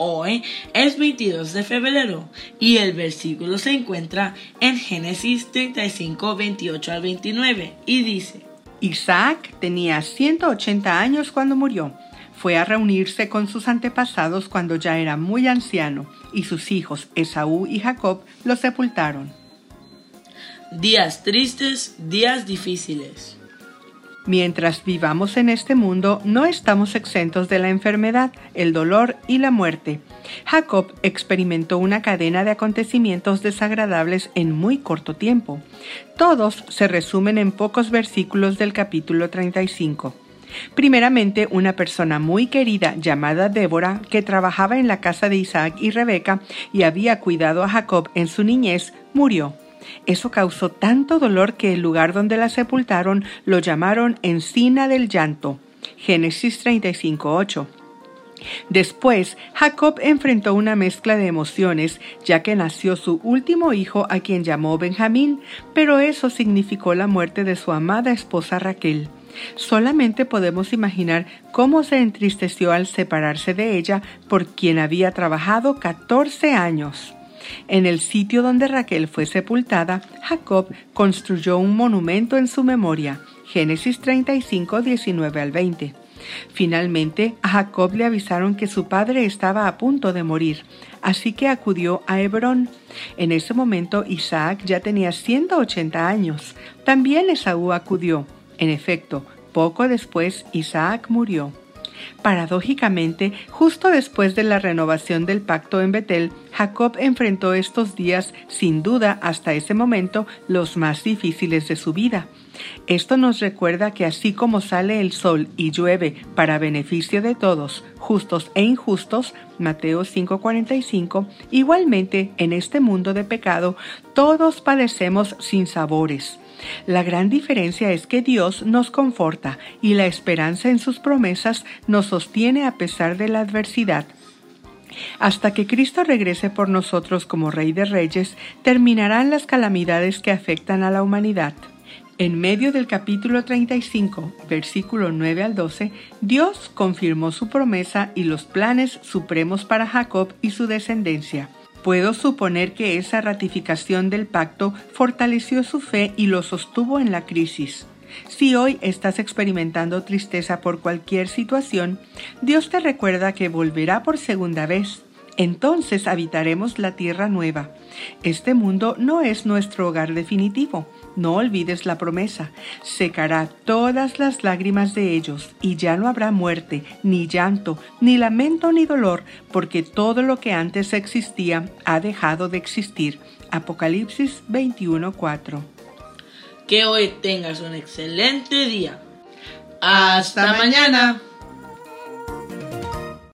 Hoy es 22 de febrero y el versículo se encuentra en Génesis 35, 28 al 29 y dice, Isaac tenía 180 años cuando murió. Fue a reunirse con sus antepasados cuando ya era muy anciano y sus hijos Esaú y Jacob lo sepultaron. Días tristes, días difíciles. Mientras vivamos en este mundo, no estamos exentos de la enfermedad, el dolor y la muerte. Jacob experimentó una cadena de acontecimientos desagradables en muy corto tiempo. Todos se resumen en pocos versículos del capítulo 35. Primeramente, una persona muy querida llamada Débora, que trabajaba en la casa de Isaac y Rebeca y había cuidado a Jacob en su niñez, murió. Eso causó tanto dolor que el lugar donde la sepultaron lo llamaron Encina del Llanto. Génesis 35.8. Después, Jacob enfrentó una mezcla de emociones, ya que nació su último hijo a quien llamó Benjamín, pero eso significó la muerte de su amada esposa Raquel. Solamente podemos imaginar cómo se entristeció al separarse de ella por quien había trabajado 14 años. En el sitio donde Raquel fue sepultada, Jacob construyó un monumento en su memoria. Génesis 35, 19 al 20. Finalmente, a Jacob le avisaron que su padre estaba a punto de morir, así que acudió a Hebrón. En ese momento Isaac ya tenía 180 años. También Esaú acudió. En efecto, poco después Isaac murió. Paradójicamente, justo después de la renovación del pacto en Betel, Jacob enfrentó estos días, sin duda hasta ese momento, los más difíciles de su vida. Esto nos recuerda que así como sale el sol y llueve para beneficio de todos, justos e injustos, Mateo 5:45, igualmente en este mundo de pecado todos padecemos sin sabores. La gran diferencia es que Dios nos conforta y la esperanza en sus promesas nos sostiene a pesar de la adversidad. Hasta que Cristo regrese por nosotros como Rey de Reyes, terminarán las calamidades que afectan a la humanidad. En medio del capítulo 35, versículo 9 al 12, Dios confirmó su promesa y los planes supremos para Jacob y su descendencia. Puedo suponer que esa ratificación del pacto fortaleció su fe y lo sostuvo en la crisis. Si hoy estás experimentando tristeza por cualquier situación, Dios te recuerda que volverá por segunda vez. Entonces habitaremos la tierra nueva. Este mundo no es nuestro hogar definitivo. No olvides la promesa. Secará todas las lágrimas de ellos, y ya no habrá muerte, ni llanto, ni lamento, ni dolor, porque todo lo que antes existía ha dejado de existir. Apocalipsis 21:4. Que hoy tengas un excelente día. Hasta mañana.